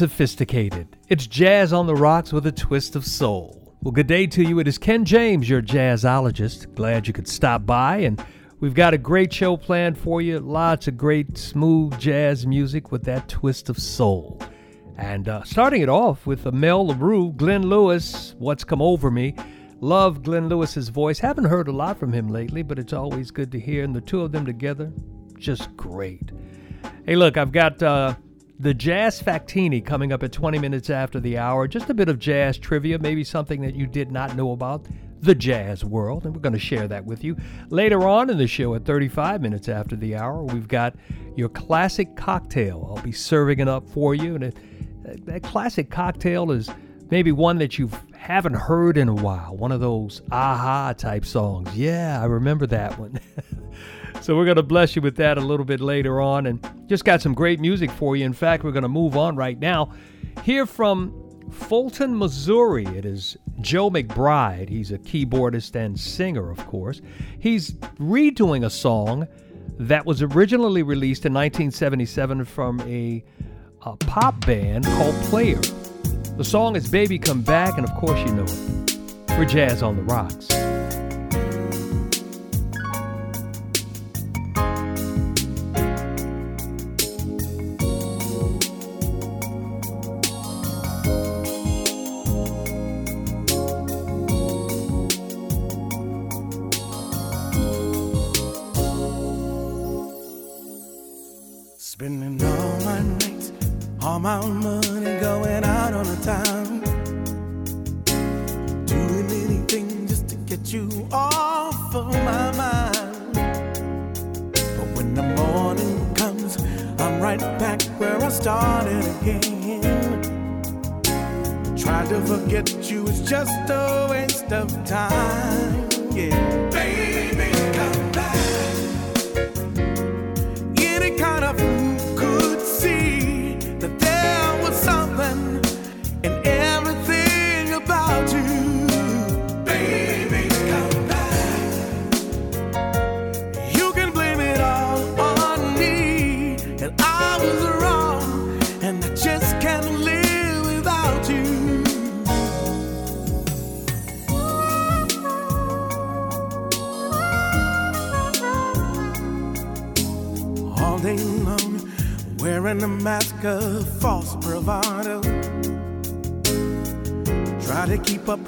and sophisticated. It's jazz on the rocks with a twist of soul. Well, good day to you. It is Ken James, your jazzologist. Glad you could stop by, and we've got a great show planned for you. Lots of great, smooth jazz music with that twist of soul. And uh, starting it off with Amel Larrieux, Glenn Lewis, What's Come Over Me. Love Glenn Lewis's voice. Haven't heard a lot from him lately, but it's always good to hear. And the two of them together, just great. Hey, look, I've got uh, the Jazz Factini coming up at 20 minutes after the hour. Just a bit of jazz trivia, maybe something that you did not know about the jazz world, and we're going to share that with you. Later on in the show at 35 minutes after the hour, we've got your classic cocktail. I'll be serving it up for you, and it, that classic cocktail is maybe one that you haven't heard in a while, one of those aha type songs. Yeah, I remember that one. So we're going to bless you with that a little bit later on and just got some great music for you. In fact, we're going to move on right now. Here from Fulton, Missouri. It is Joe McBride. He's a keyboardist and singer, of course. He's redoing a song that was originally released in 1977 from a a pop band called Player. The song is Baby Come Back, and of course you know it. We're Jazz on the Rocks. our money going out on a time. Doing anything just to get you off of my mind. But when the morning comes, I'm right back where I started again. Try to forget you is just a waste of time. Yeah. Baby, come back. Any kind of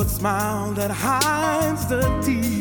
smile that hides the tears.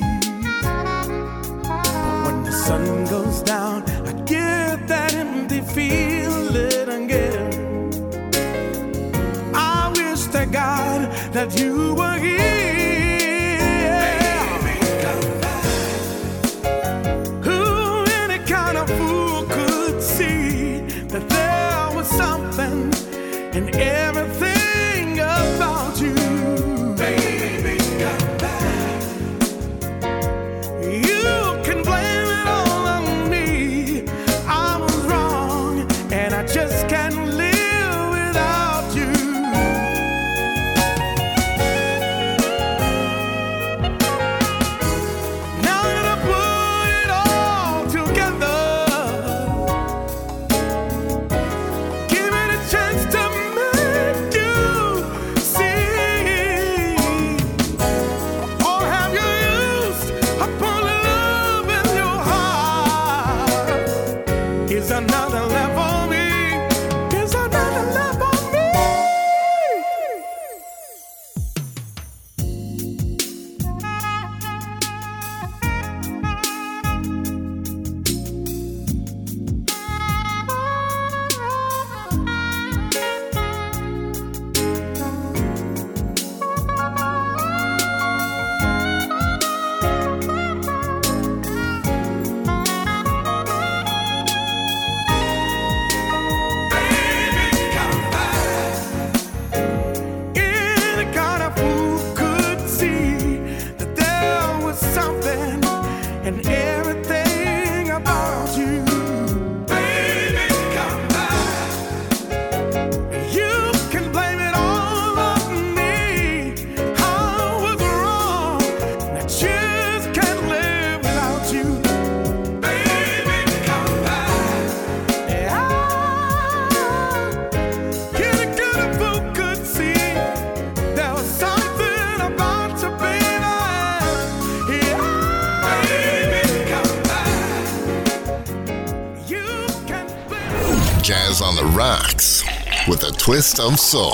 Twist of soul.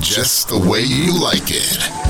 Just the way you like it.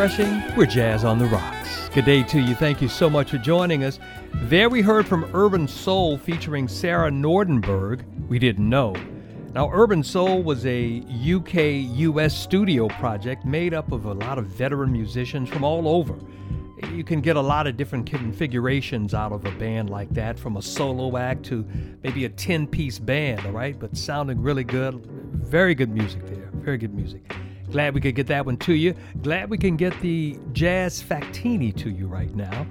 Refreshing. We're Jazz on the Rocks. Good day to you. Thank you so much for joining us. There we heard from Urban Soul featuring Sarah Nordenberg. We didn't know. Now, Urban Soul was a UK US studio project made up of a lot of veteran musicians from all over. You can get a lot of different configurations out of a band like that, from a solo act to maybe a 10 piece band, all right? But sounding really good. Very good music there. Very good music. Glad we could get that one to you. Glad we can get the Jazz Factini to you right now.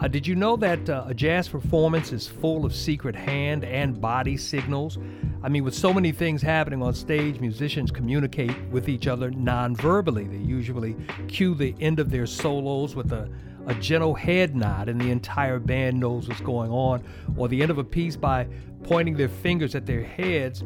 Uh, did you know that uh, a jazz performance is full of secret hand and body signals? I mean, with so many things happening on stage, musicians communicate with each other non-verbally. They usually cue the end of their solos with a, a gentle head nod, and the entire band knows what's going on, or the end of a piece by pointing their fingers at their heads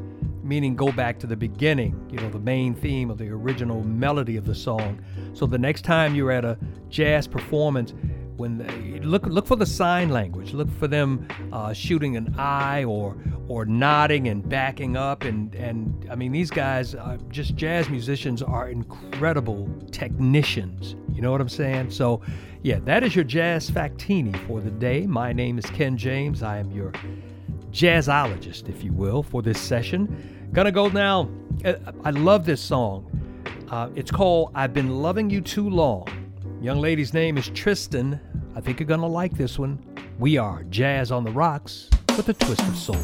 meaning go back to the beginning, you know, the main theme of the original melody of the song. So the next time you're at a jazz performance, when they, look look for the sign language, look for them uh, shooting an eye or or nodding and backing up, and and I mean these guys, are just jazz musicians, are incredible technicians. You know what I'm saying? So, yeah, that is your jazz factini for the day. My name is Ken James. I am your jazzologist, if you will, for this session. Gonna go now. Uh, I love this song. Uh, it's called I've Been Loving You Too Long. Young lady's name is Tristan. I think you're gonna like this one. We are Jazz on the Rocks with a twist of soul.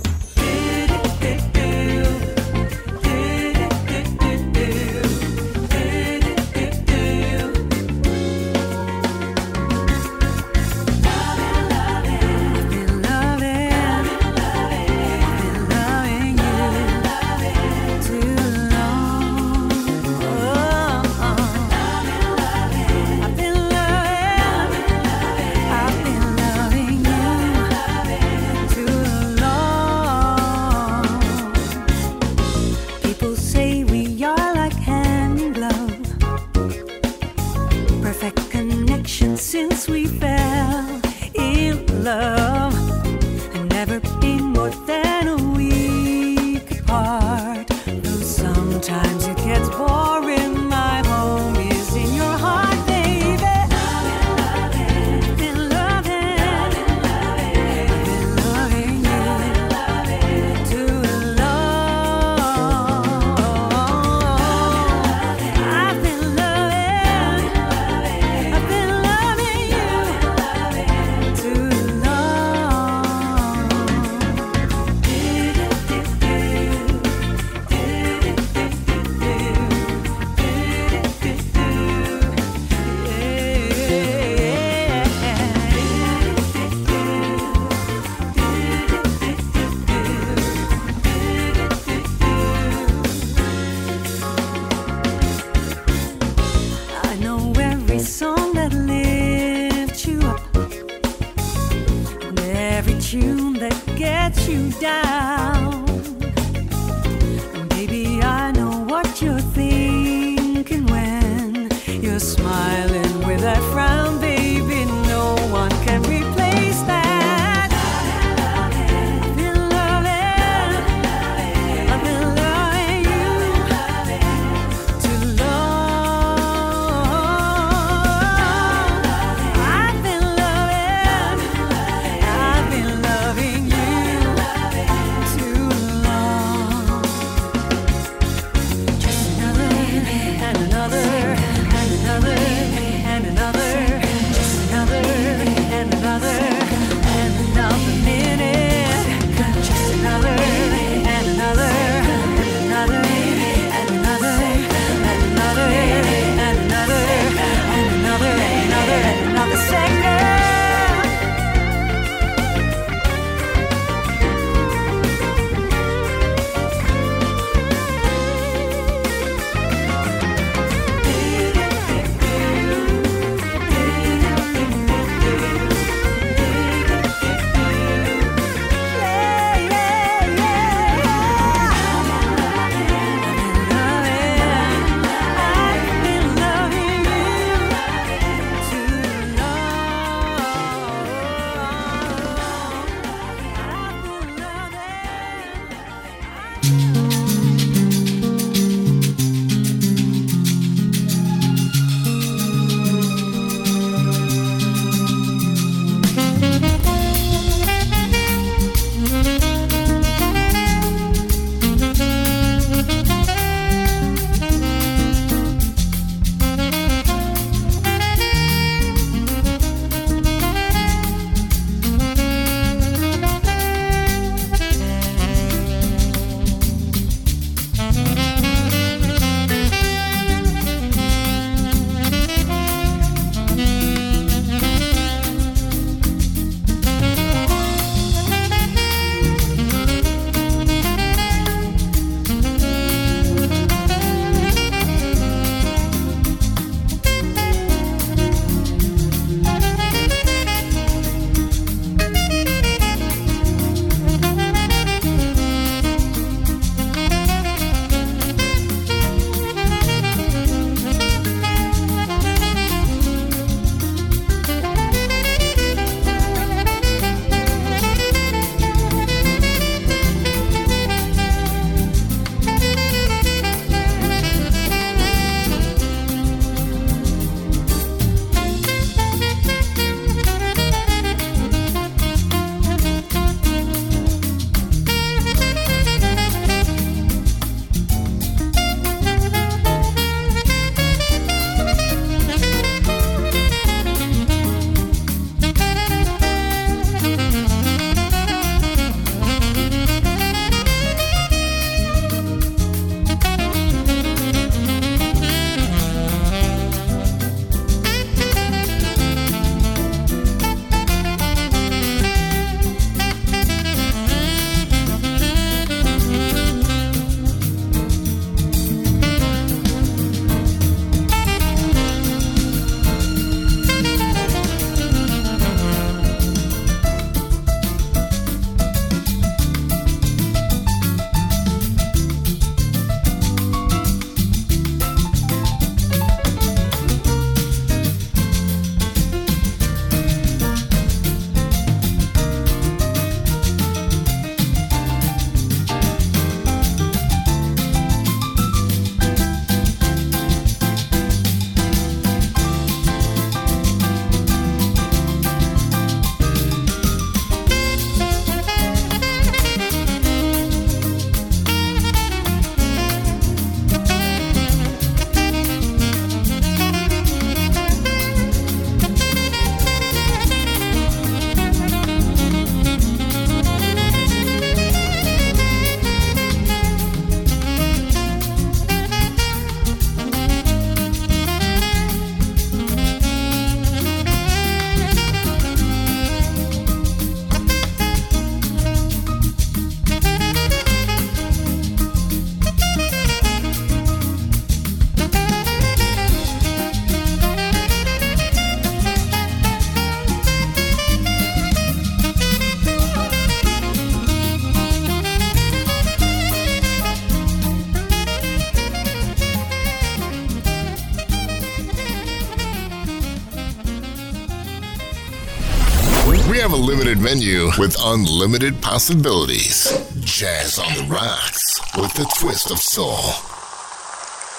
Have a limited menu with unlimited possibilities. Jazz on the rocks with a twist of soul.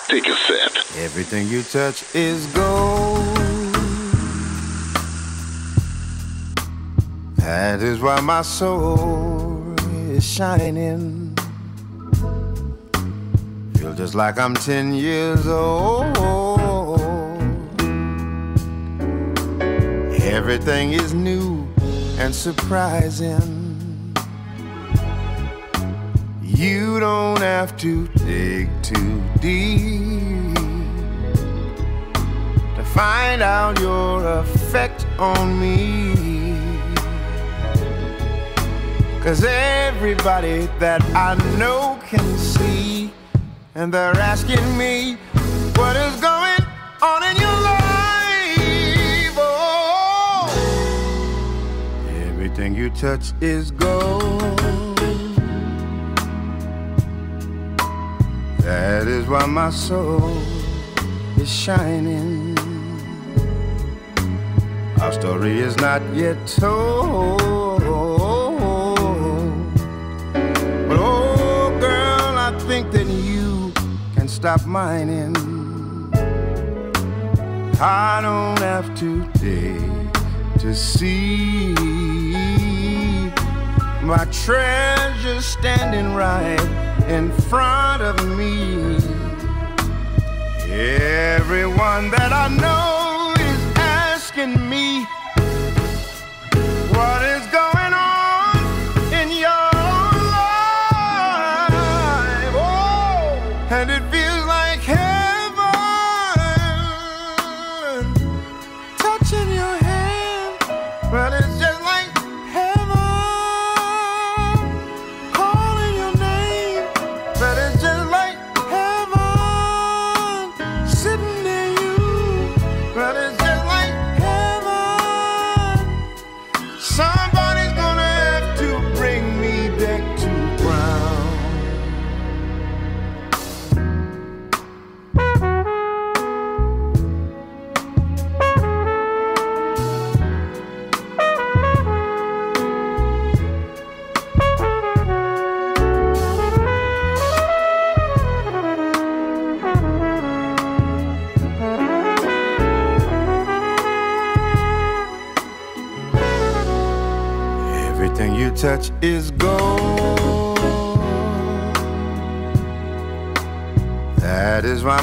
Take a sip. Everything you touch is gold. That is why my soul is shining. Feel just like I'm 10 years old. Everything is new and surprising. You don't have to dig too deep to find out your effect on me. Cause everybody that I know can see, and they're asking me everything you touch is gold. That is why my soul is shining. Our story is not yet told. But oh, girl, I think that you can stop mining. I don't have to dig to see my treasure standing right in front of me. Everyone that I know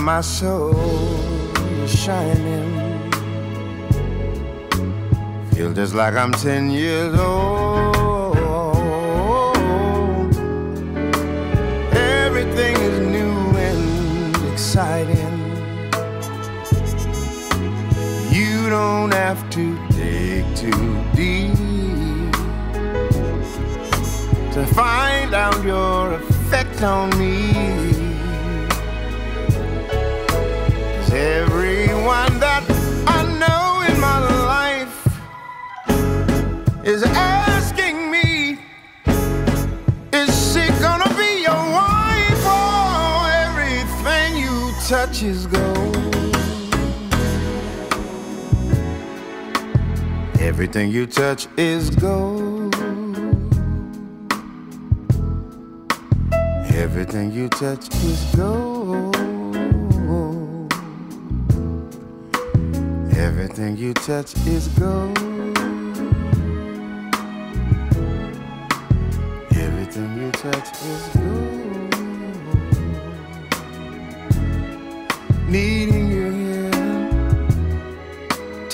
my soul is shining. Feel just like I'm 10 years old. Everything is new and exciting. You don't have to dig too deep to find out your effect on me. Is gold. Everything you touch is gold. Everything you touch is gold. Everything you touch is gold.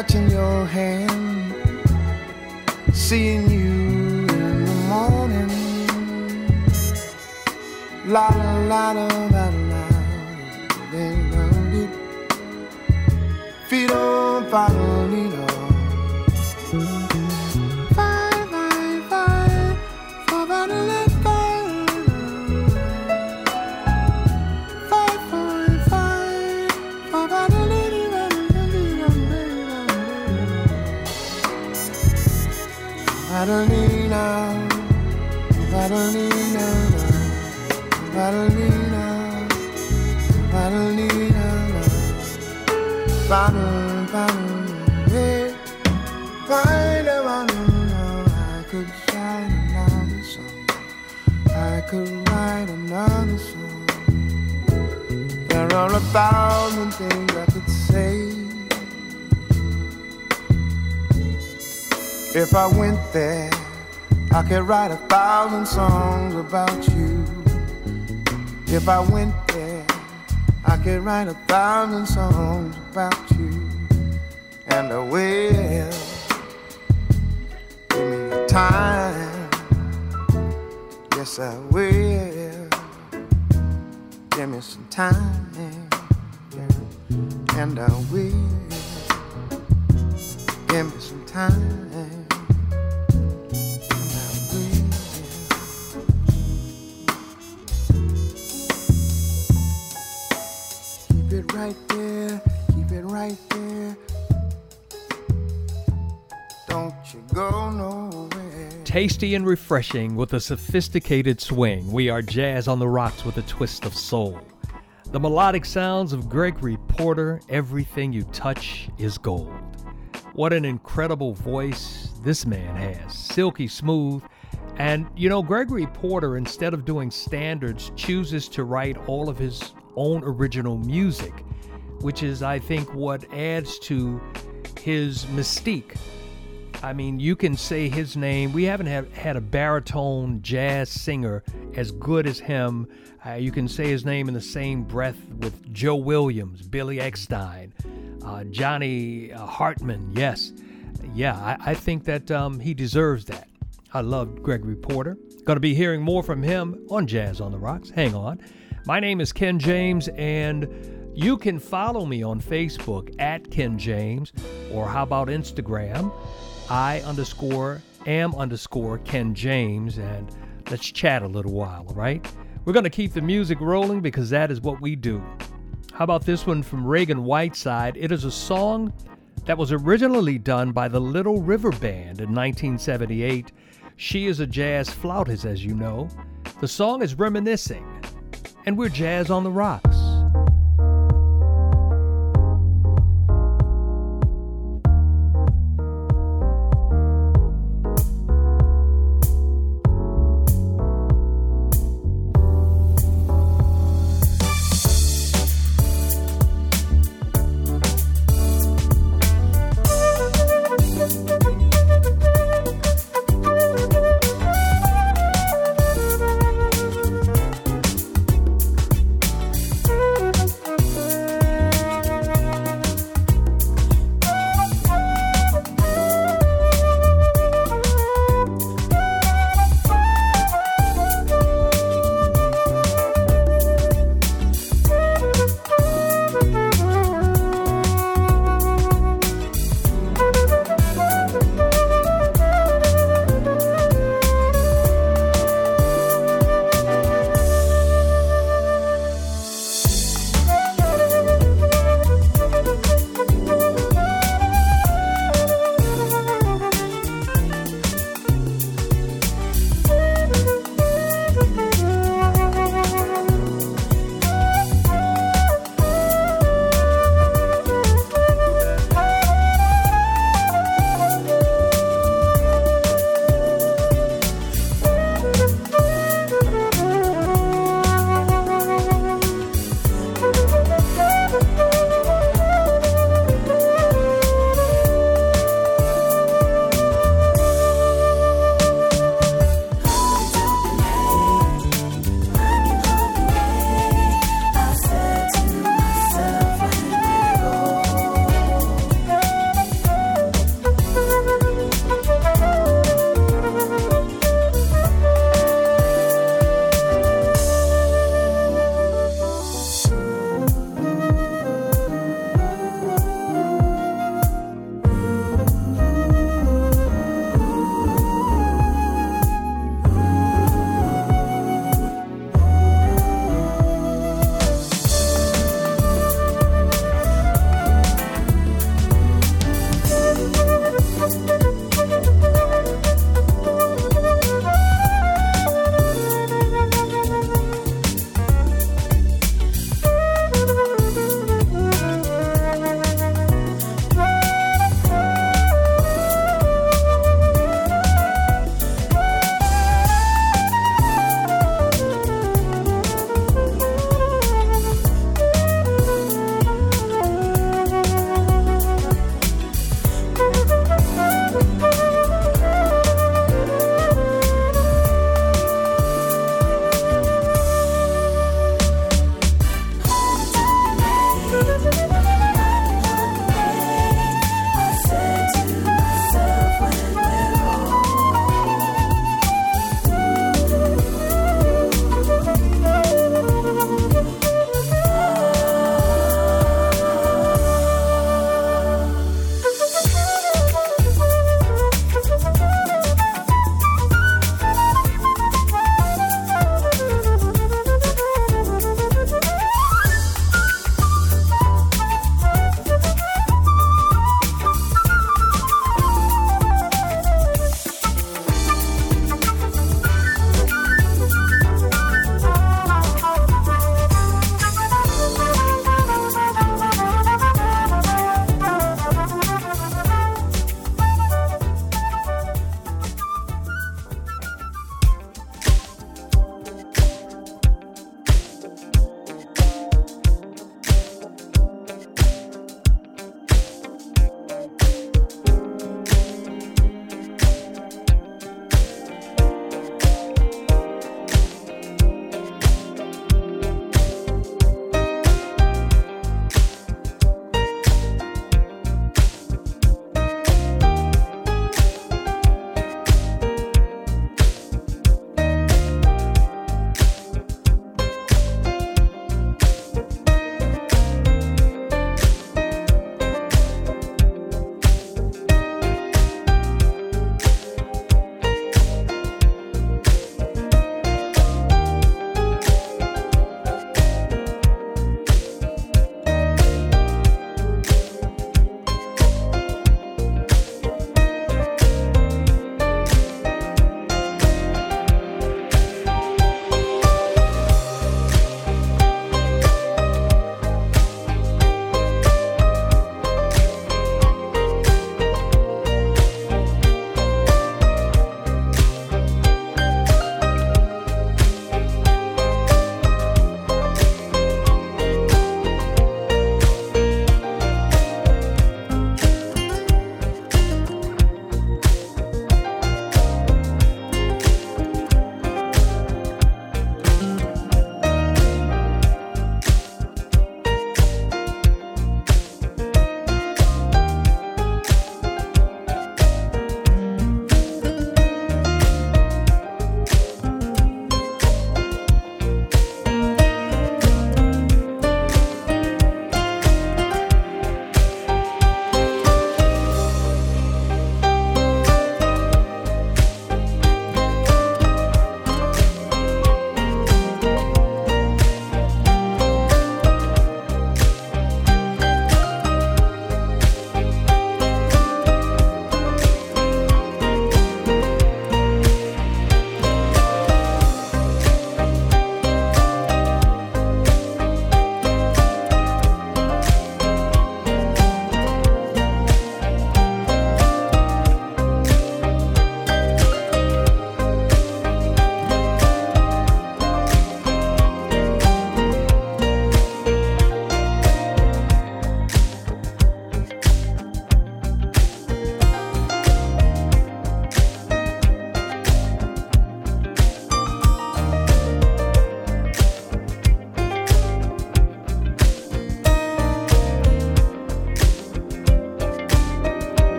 Touching your hand, seeing If I went there, I could write a thousand songs about you. And I will. Give me your time. Yes, I will. Give me some time. Yeah. And I will. Give me some time. Right there, keep it right there. Don't you go nowhere. Tasty and refreshing with a sophisticated swing. We are jazz on the rocks with a twist of soul. The melodic sounds of Gregory Porter, everything you touch is gold. What an incredible voice this man has. Silky smooth. And you know, Gregory Porter, instead of doing standards, chooses to write all of his own original music, which is, I think, what adds to his mystique. I mean, you can say his name. We haven't have, had a baritone jazz singer as good as him. Uh, you can say his name in the same breath with Joe Williams, Billy Eckstine, uh, Johnny uh, Hartman. Yes. Yeah, I, I think that um, he deserves that. I love Gregory Porter. Going to be hearing more from him on Jazz on the Rocks. Hang on. My name is Ken James, and you can follow me on Facebook at Ken James, or how about Instagram? I underscore am underscore Ken James, and let's chat a little while, all right? We're going to keep the music rolling because that is what we do. How about this one from Ragan Whiteside? It is a song that was originally done by the Little River Band in 1978. She is a jazz flautist, as you know. The song is reminiscing and we're Jazz on the Rocks.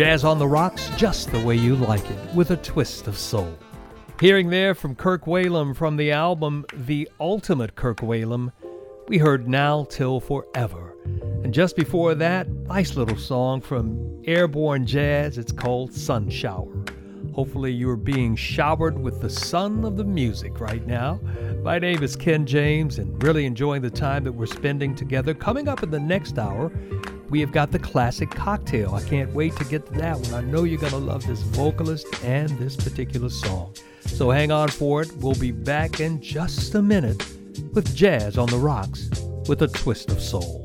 Jazz on the Rocks just the way you like it, with a twist of soul. Hearing there from Kirk Whalum from the album The Ultimate Kirk Whalum, we heard Now Till Forever. And just before that, nice little song from Airborne Jazz. It's called Sun Shower. Hopefully, you're being showered with the sun of the music right now. My name is Ken James, and really enjoying the time that we're spending together. Coming up in the next hour, we have got the classic cocktail. I can't wait to get to that one. I know you're going to love this vocalist and this particular song. So hang on for it. We'll be back in just a minute with Jazz on the Rocks with a twist of soul.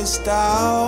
Got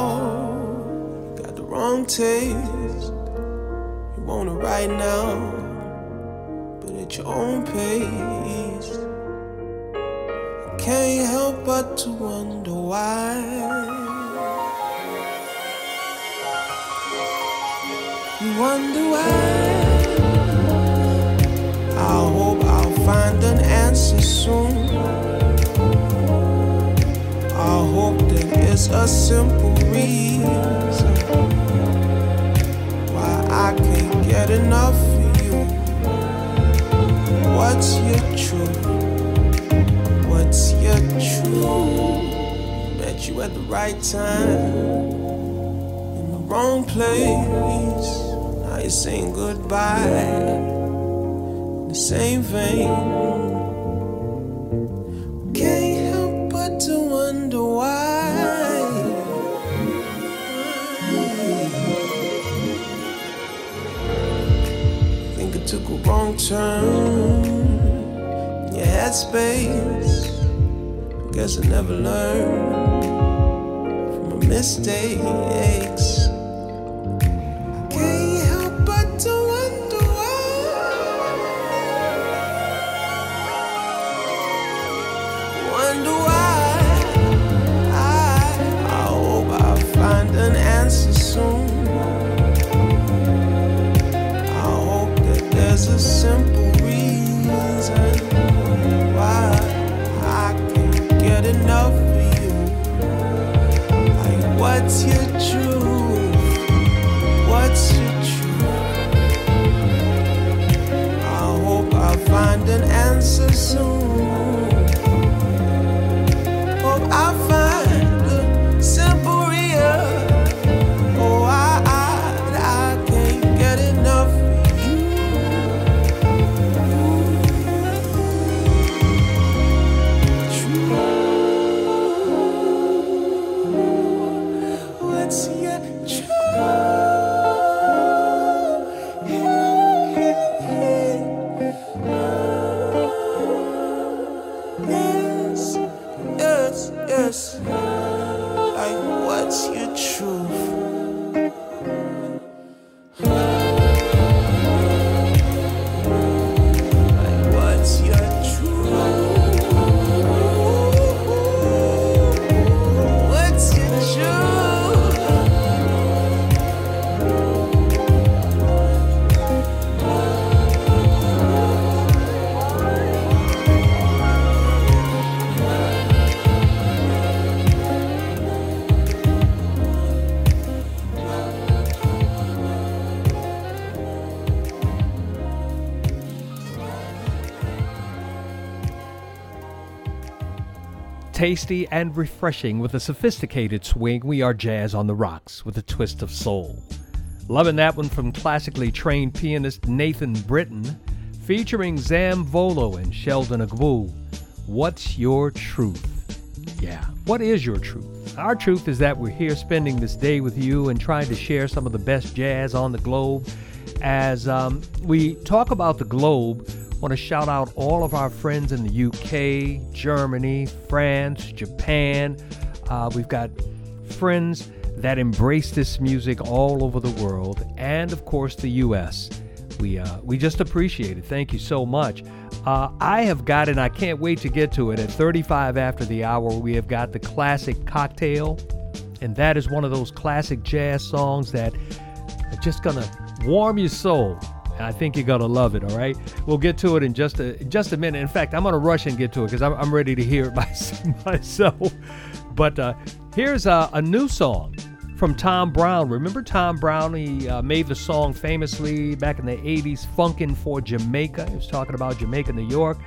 Guess I never learned from a mistakes. Tasty and refreshing with a sophisticated swing, we are jazz on the rocks with a twist of soul. Loving that one from classically trained pianist Nathan Britton, featuring Zam Volo and Sheldon Agwu. What's your truth? Yeah, what is your truth? Our truth is that we're here spending this day with you and trying to share some of the best jazz on the globe. As um, we talk about the globe, want to shout out all of our friends in the UK, Germany, France, Japan. Uh, we've got friends that embrace this music all over the world, and of course the U.S. We uh, we just appreciate it. Thank you so much. Uh, I have got, and I can't wait to get to it. At 35 after the hour, we have got the classic cocktail, and that is one of those classic jazz songs that are just gonna warm your soul. I think you're gonna love it. All right, we'll get to it in just a just a minute. In fact, I'm gonna rush and get to it because I'm, I'm ready to hear it by, myself. But uh, here's a, a new song from Tom Browne. Remember Tom Browne? He uh, made the song famously back in the 80s, Funkin' for Jamaica. He was talking about Jamaica, New York.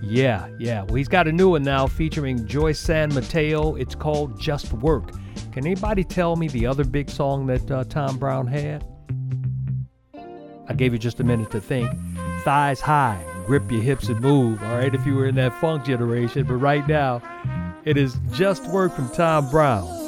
Yeah, yeah. Well, he's got a new one now featuring Joyce San Mateo. It's called Just Work. Can anybody tell me the other big song that uh, Tom Browne had? I gave you just a minute to think. Thighs high, grip your hips and move, all right, if you were in that funk generation. But right now, it is Just Work from Tom Browne.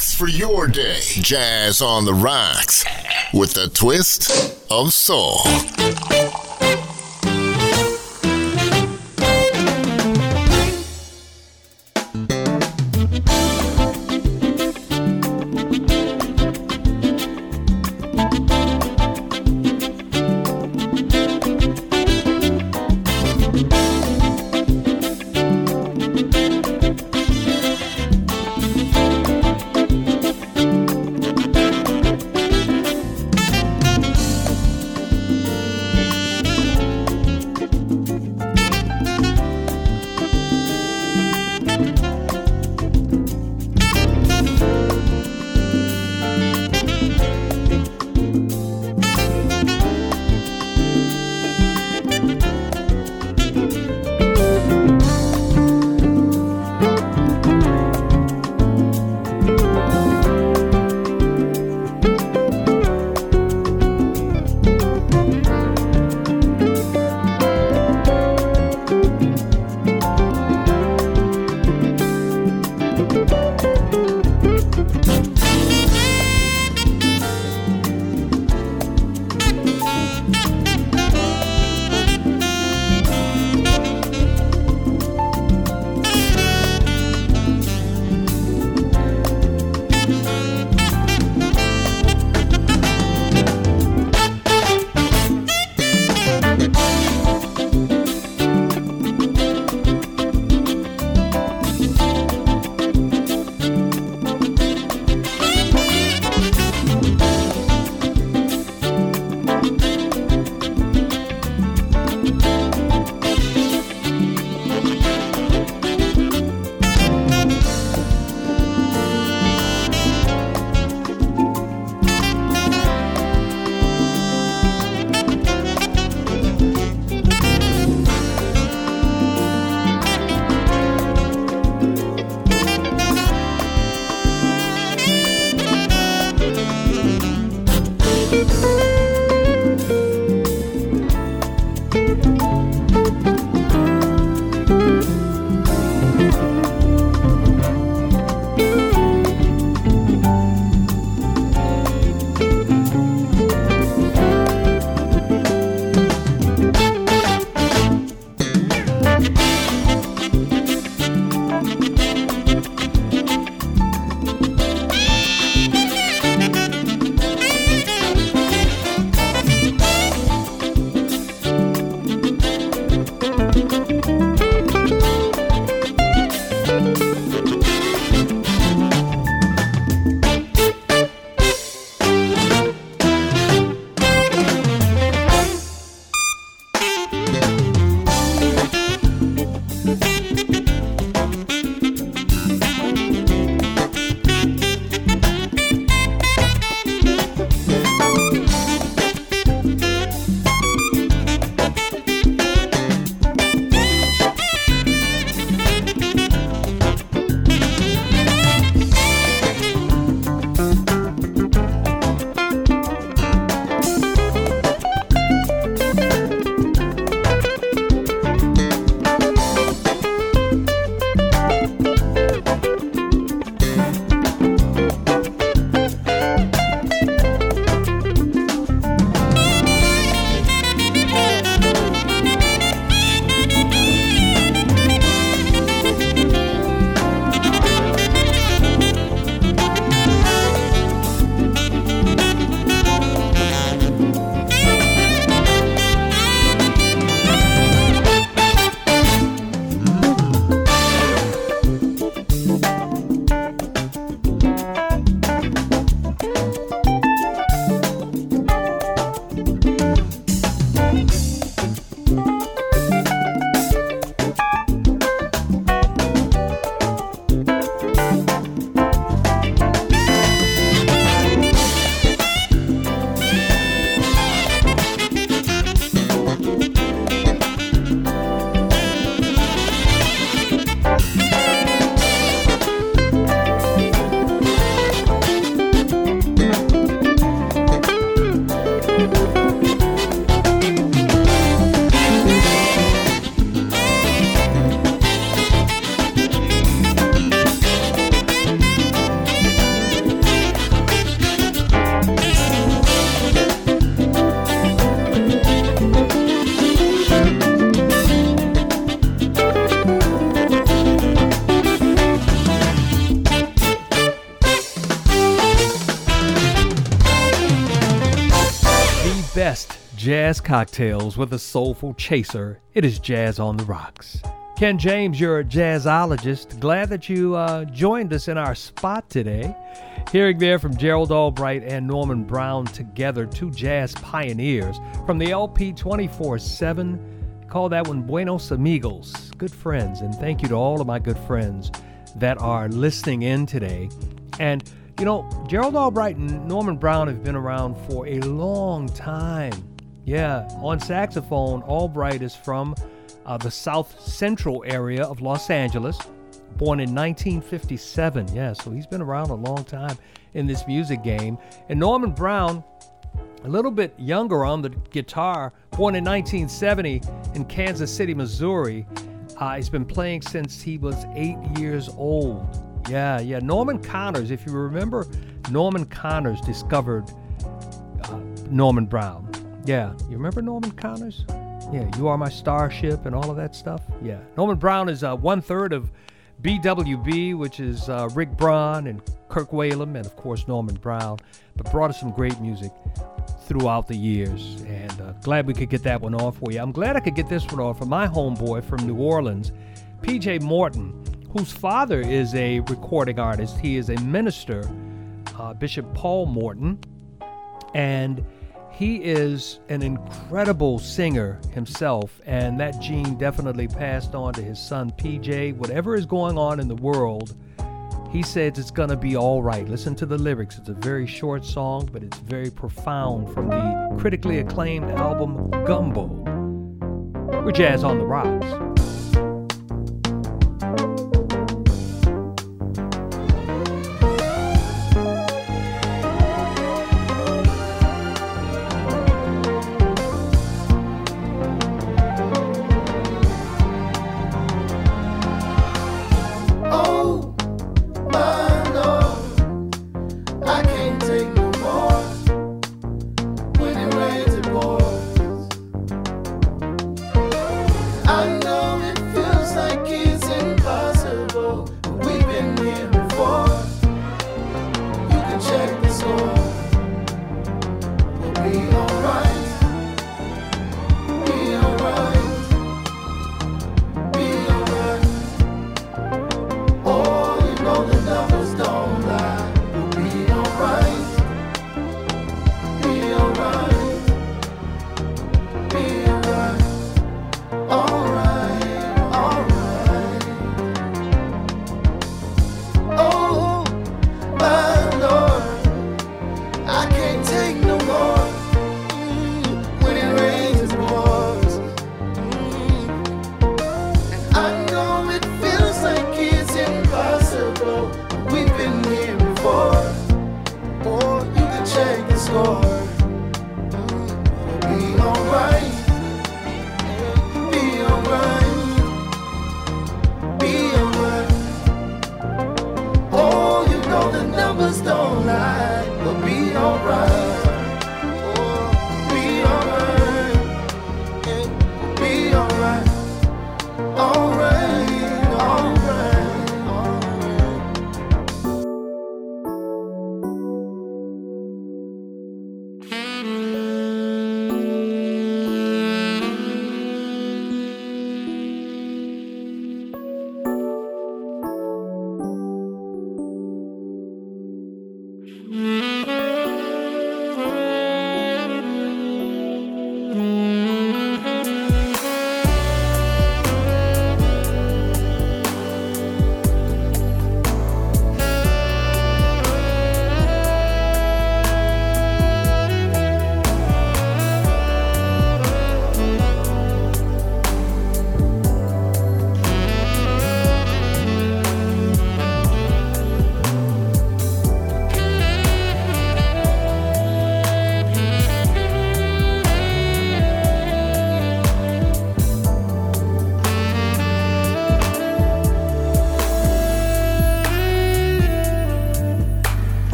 For your day. Jazz on the rocks with a twist of soul. Cocktails with a soulful chaser. It is Jazz on the Rocks. Ken James, you're a jazzologist. Glad that you uh, joined us in our spot today. Hearing there from Gerald Albright and Norman Brown together, two jazz pioneers from the LP 24 7. Call that one Buenos Amigos, good friends. And thank you to all of my good friends that are listening in today. And you know, Gerald Albright and Norman Brown have been around for a long time. Yeah, on saxophone, Albright is from uh, the south central area of Los Angeles, born in 1957. Yeah, so he's been around a long time in this music game. And Norman Brown, a little bit younger on the guitar, born in 1970 in Kansas City, Missouri. Uh, he's been playing since he was eight years old. Yeah, yeah. Norman Connors, if you remember, Norman Connors discovered uh, Norman Brown. Yeah, you remember Norman Connors? Yeah, You Are My Starship and all of that stuff? Yeah. Norman Brown is uh, one third of BWB, which is uh, Rick Braun and Kirk Whalum, and of course Norman Brown, but brought us some great music throughout the years. And uh, glad we could get that one off for you. I'm glad I could get this one off for my homeboy from New Orleans, PJ Morton whose father is a recording artist. He is a minister, uh, Bishop Paul Morton, and he is an incredible singer himself. And that gene definitely passed on to his son PJ. Whatever is going on in the world, he says it's going to be all right. Listen to the lyrics. It's a very short song, but it's very profound from the critically acclaimed album Gumbo. We're Jazz on the Rocks.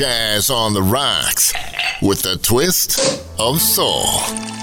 Jazz on the Rocks with a twist of soul.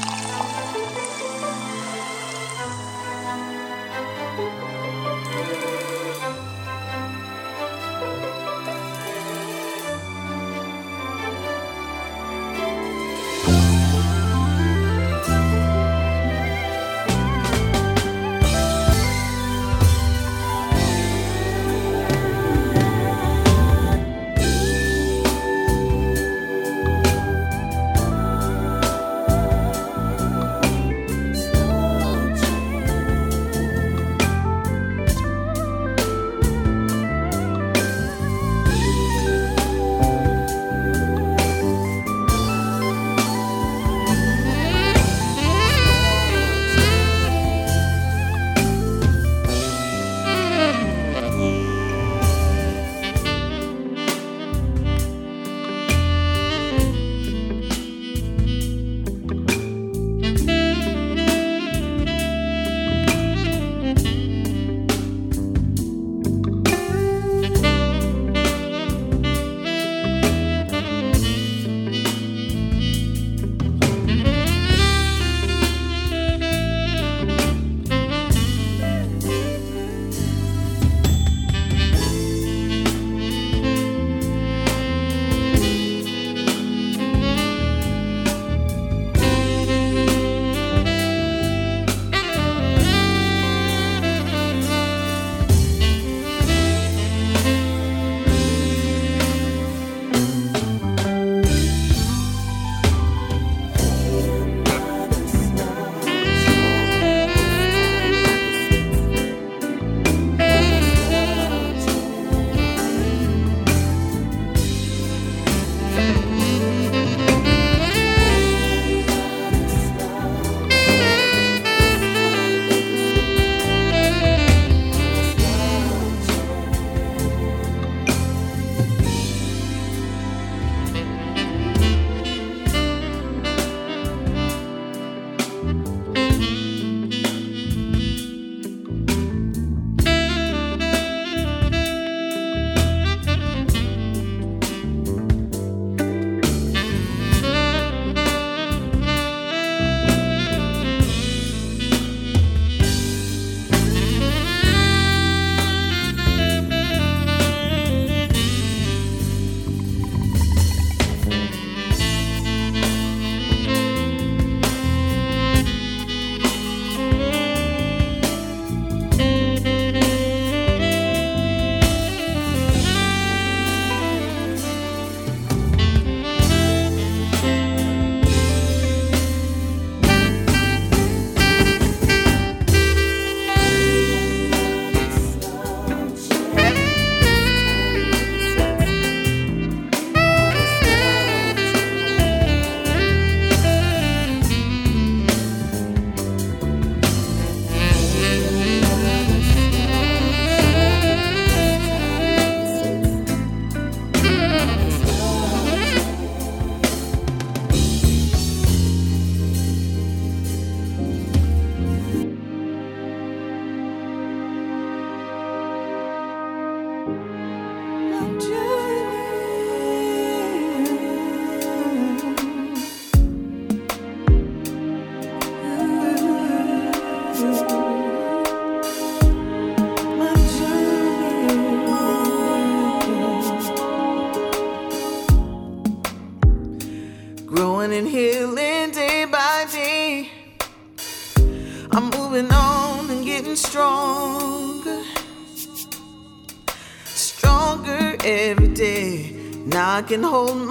rock and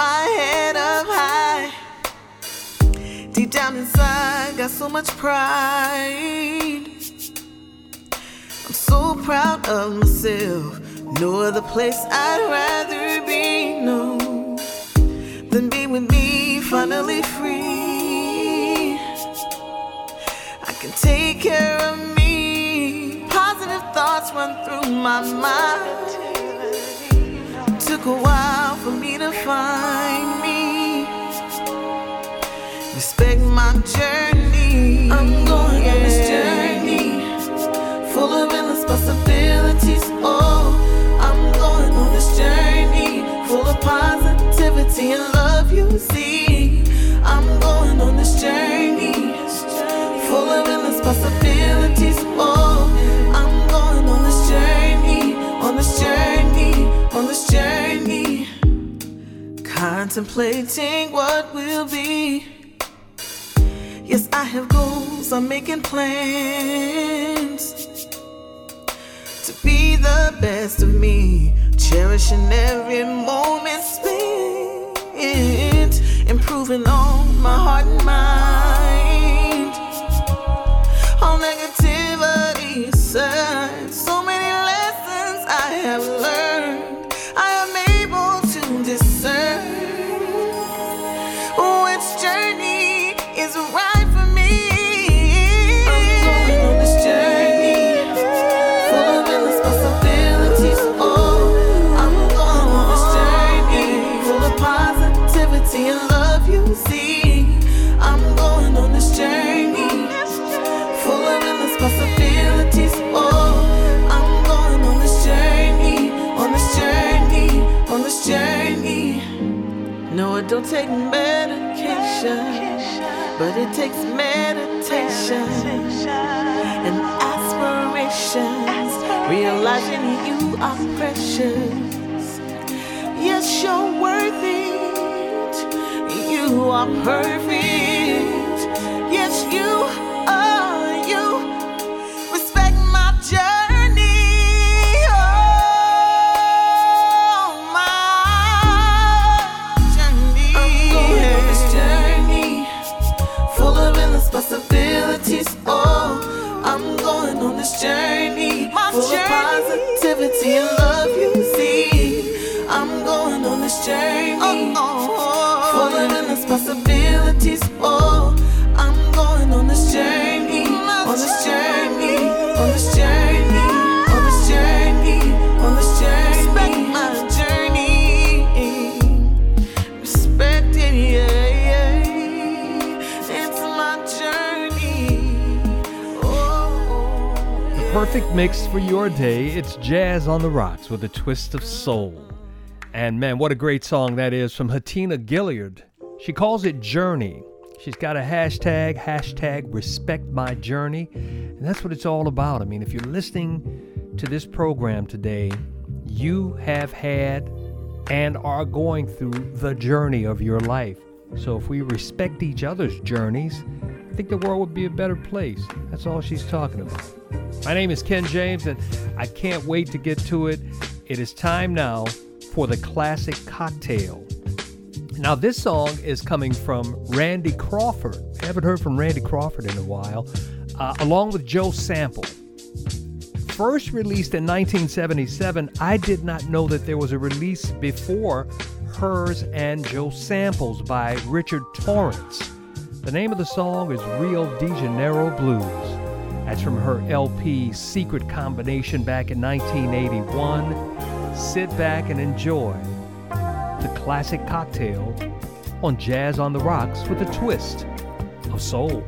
and love you see. I'm going on this journey, full of endless possibilities. Oh, I'm going on this journey, on this journey, on this journey, contemplating what will be. Yes, I have goals, I'm making plans to be the best of me, cherishing every moment improving on my heart and mind. Take medication, but it takes meditation and aspirations. Realizing you are precious. Yes, you're worth it. You are perfect. On this journey, of positivity perfect mix for your day. It's Jazz on the Rocks with a twist of soul. And man, what a great song that is from Hatina Gilliard. She calls it Journey. She's got a hashtag, hashtag respect my journey. And that's what it's all about. I mean, if you're listening to this program today, you have had and are going through the journey of your life. So if we respect each other's journeys, think the world would be a better place. That's all she's talking about. My name is Ken James, and I can't wait to get to it. It is time now for the classic cocktail. Now, this song is coming from Randy Crawford. I haven't heard from Randy Crawford in a while, uh, along with Joe Sample. First released in 1977, I did not know that there was a release before hers and Joe Samples by Richard Torrance. The name of the song is Rio de Janeiro Blues. That's from her LP Secret Combination back in 1981. Sit back and enjoy the classic cocktail on Jazz on the Rocks with a twist of soul.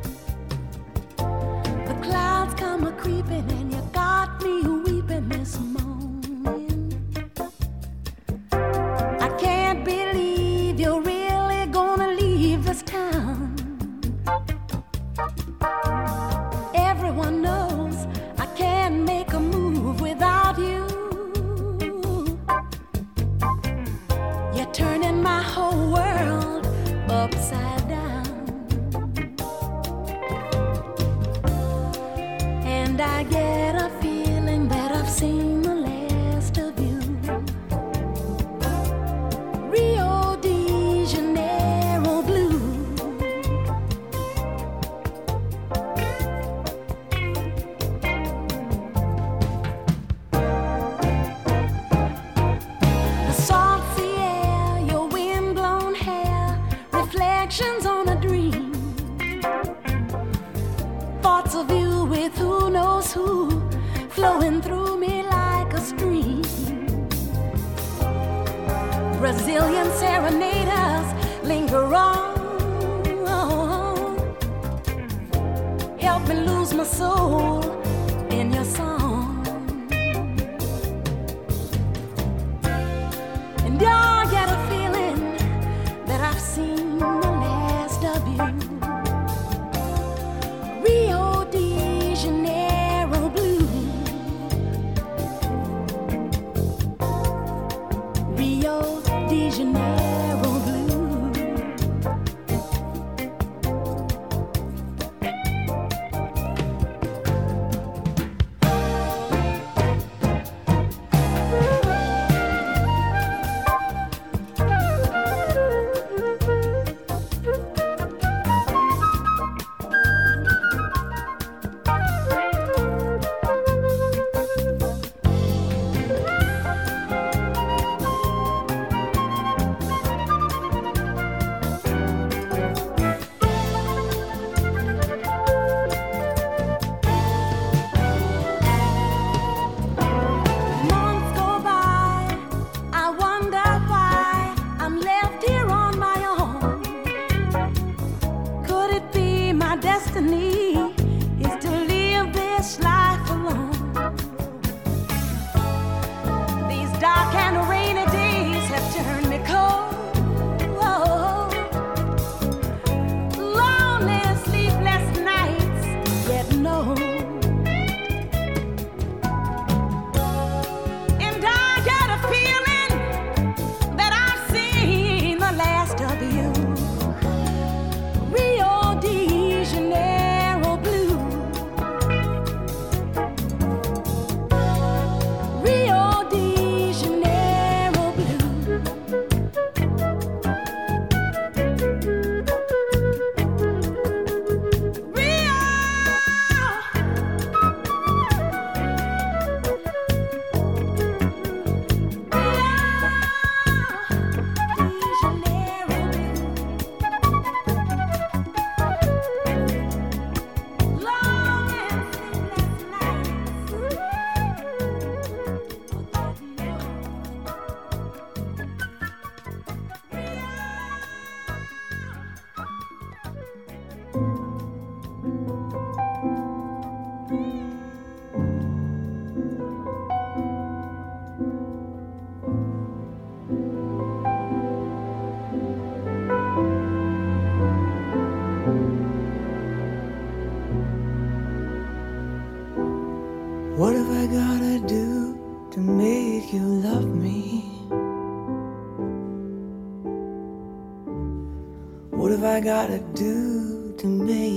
Gotta do to make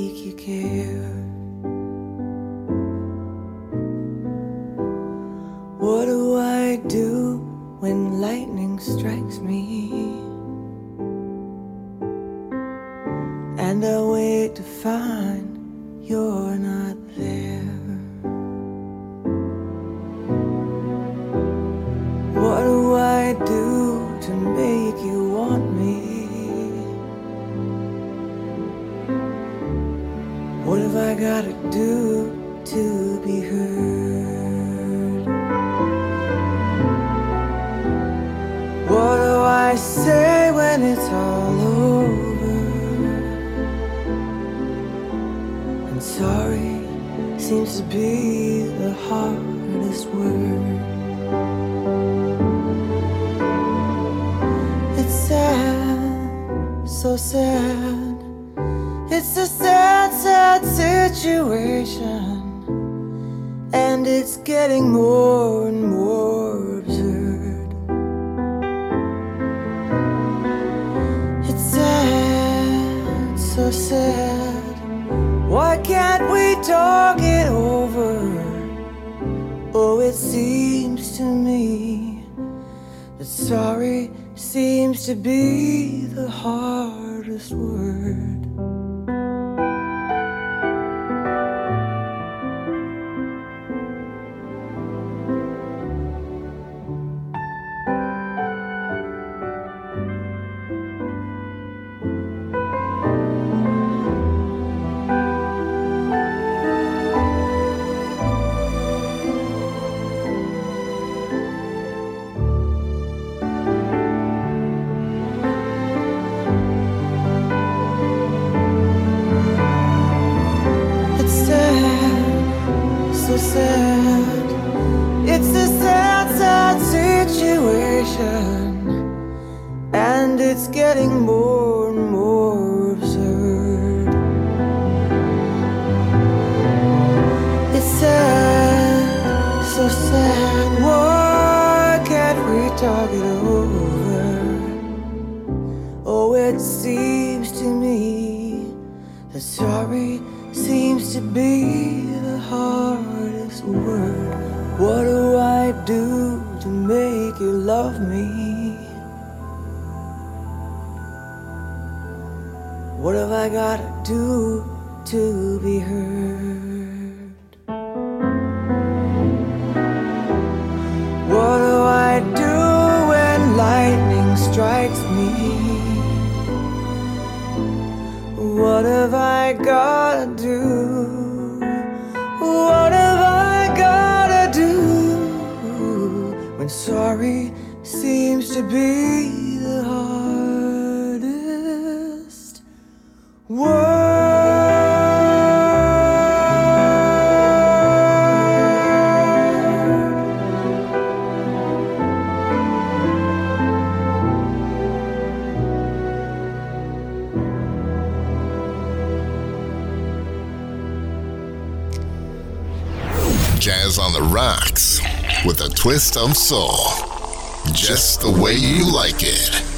do? What have I gotta do when sorry seems to be the hardest word? twist of soul, just the way you like it.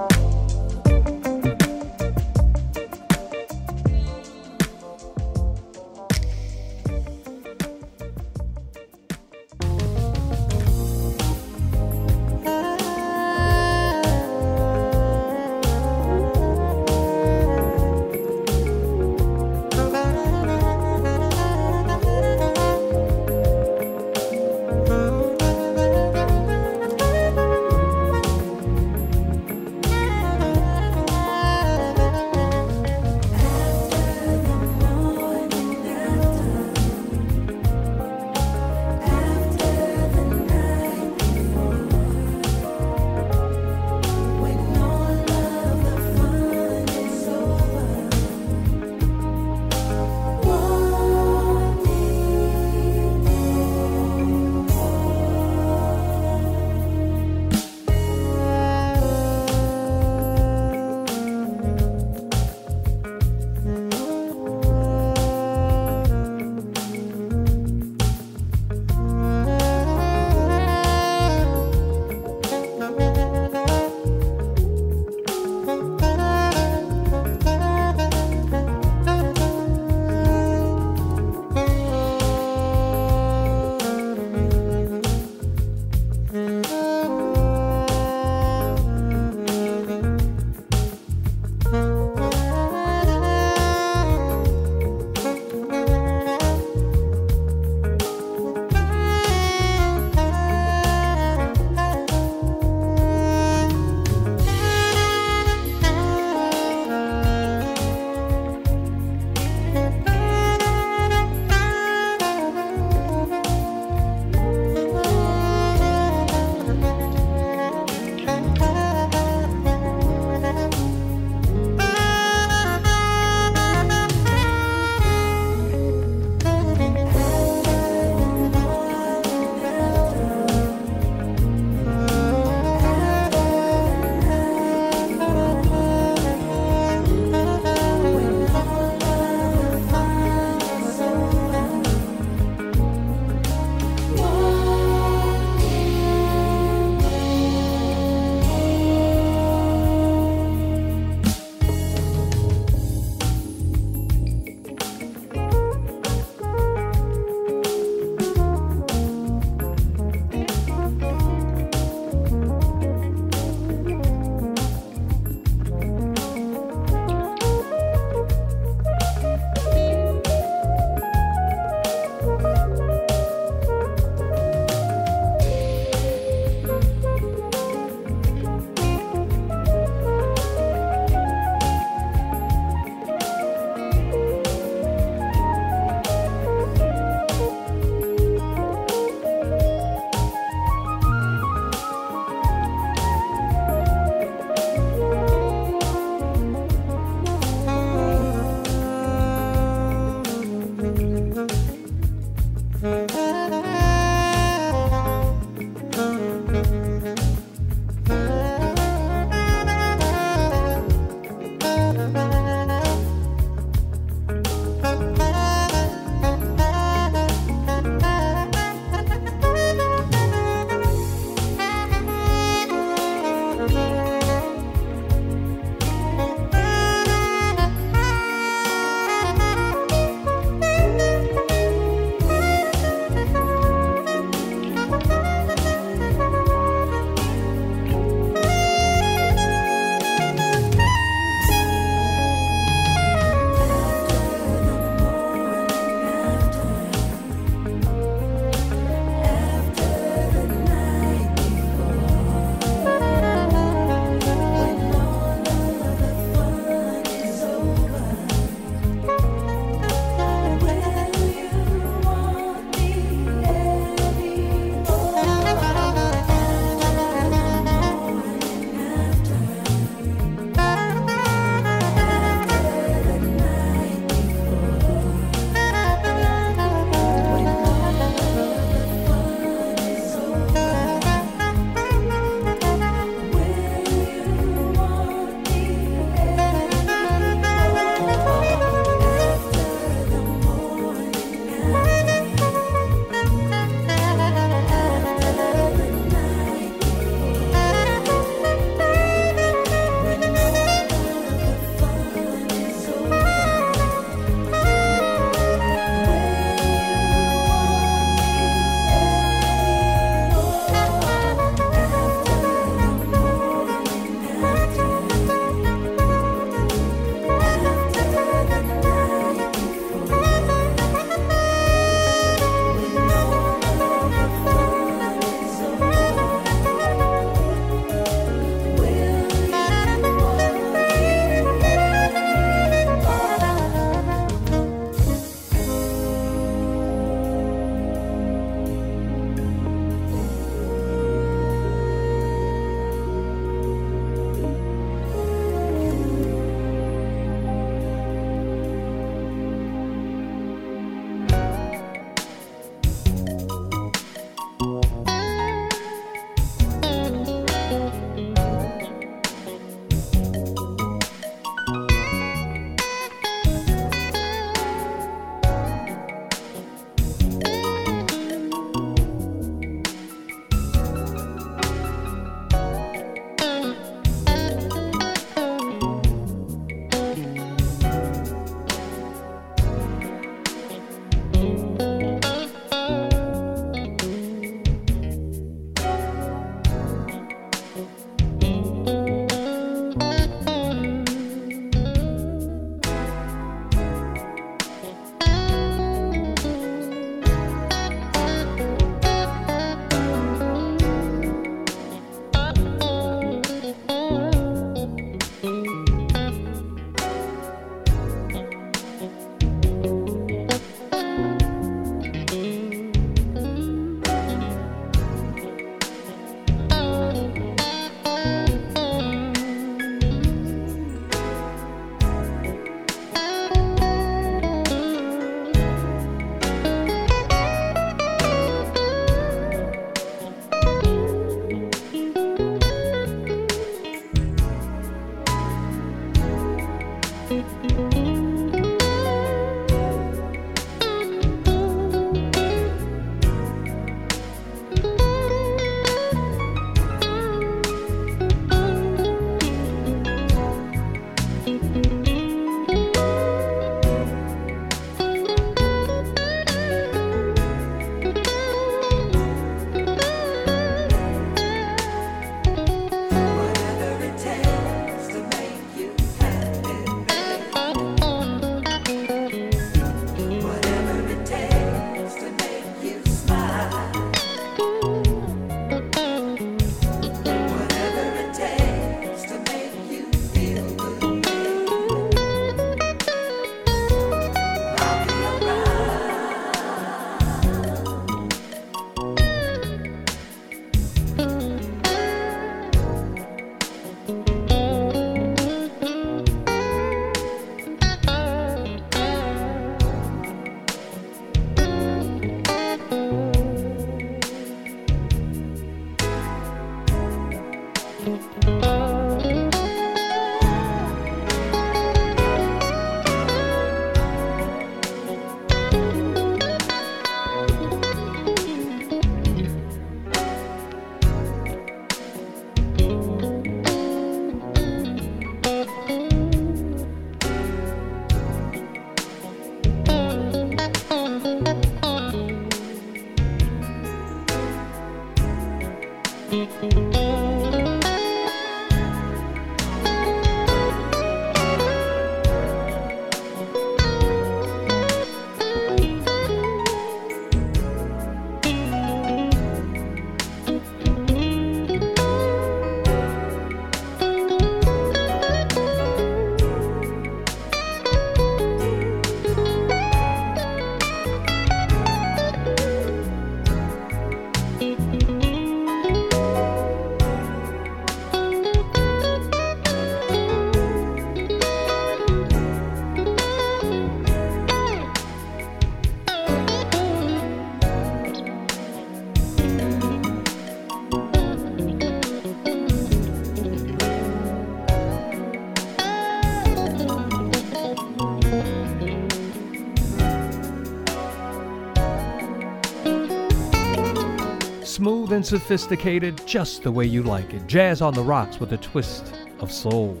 And sophisticated just the way you like it. Jazz on the rocks with a twist of soul.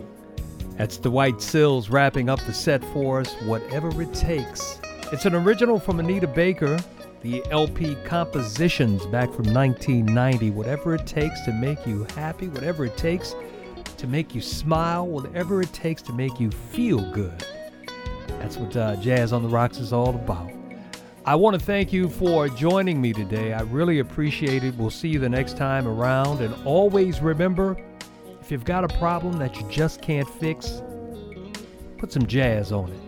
That's the White Sills wrapping up the set for us, Whatever It Takes. It's an original from Anita Baker, the LP compositions back from 1990. Whatever it takes to make you happy, whatever it takes to make you smile, whatever it takes to make you feel good. That's what uh, Jazz on the Rocks is all about. I want to thank you for joining me today. I really appreciate it. We'll see you the next time around. And always remember if you've got a problem that you just can't fix, put some jazz on it.